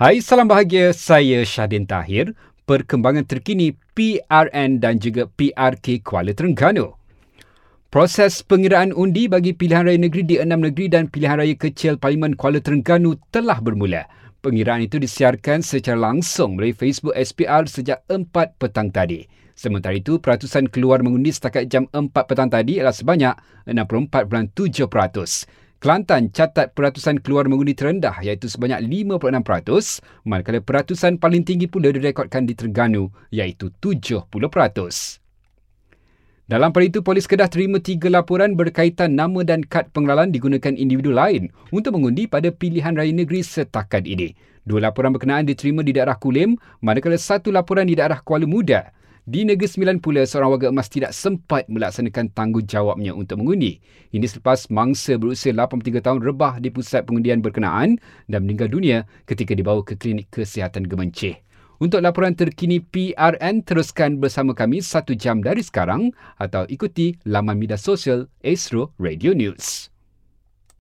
Hai, salam bahagia. Saya Syahdin Tahir. Perkembangan terkini PRN dan juga PRK Kuala Terengganu. Proses pengiraan undi bagi pilihan raya negeri di enam negeri dan pilihan raya kecil Parlimen Kuala Terengganu telah bermula. Pengiraan itu disiarkan secara langsung melalui Facebook SPR sejak 4 petang tadi. Sementara itu, peratusan keluar mengundi setakat jam 4 petang tadi adalah sebanyak 64.7%. Kelantan catat peratusan keluar mengundi terendah iaitu sebanyak 56%, manakala peratusan paling tinggi pula direkodkan di Terengganu iaitu 70%. Dalam pada itu, polis Kedah terima tiga laporan berkaitan nama dan kad pengenalan digunakan individu lain untuk mengundi pada pilihan raya negeri setakat ini. Dua laporan berkenaan diterima di daerah Kulim, manakala satu laporan di daerah Kuala Muda. Di Negeri Sembilan pula, seorang warga emas tidak sempat melaksanakan tanggungjawabnya untuk mengundi. Ini selepas mangsa berusia 83 tahun rebah di pusat pengundian berkenaan dan meninggal dunia ketika dibawa ke klinik kesihatan Gemencih. Untuk laporan terkini PRN, teruskan bersama kami satu jam dari sekarang atau ikuti laman media sosial Astro Radio News.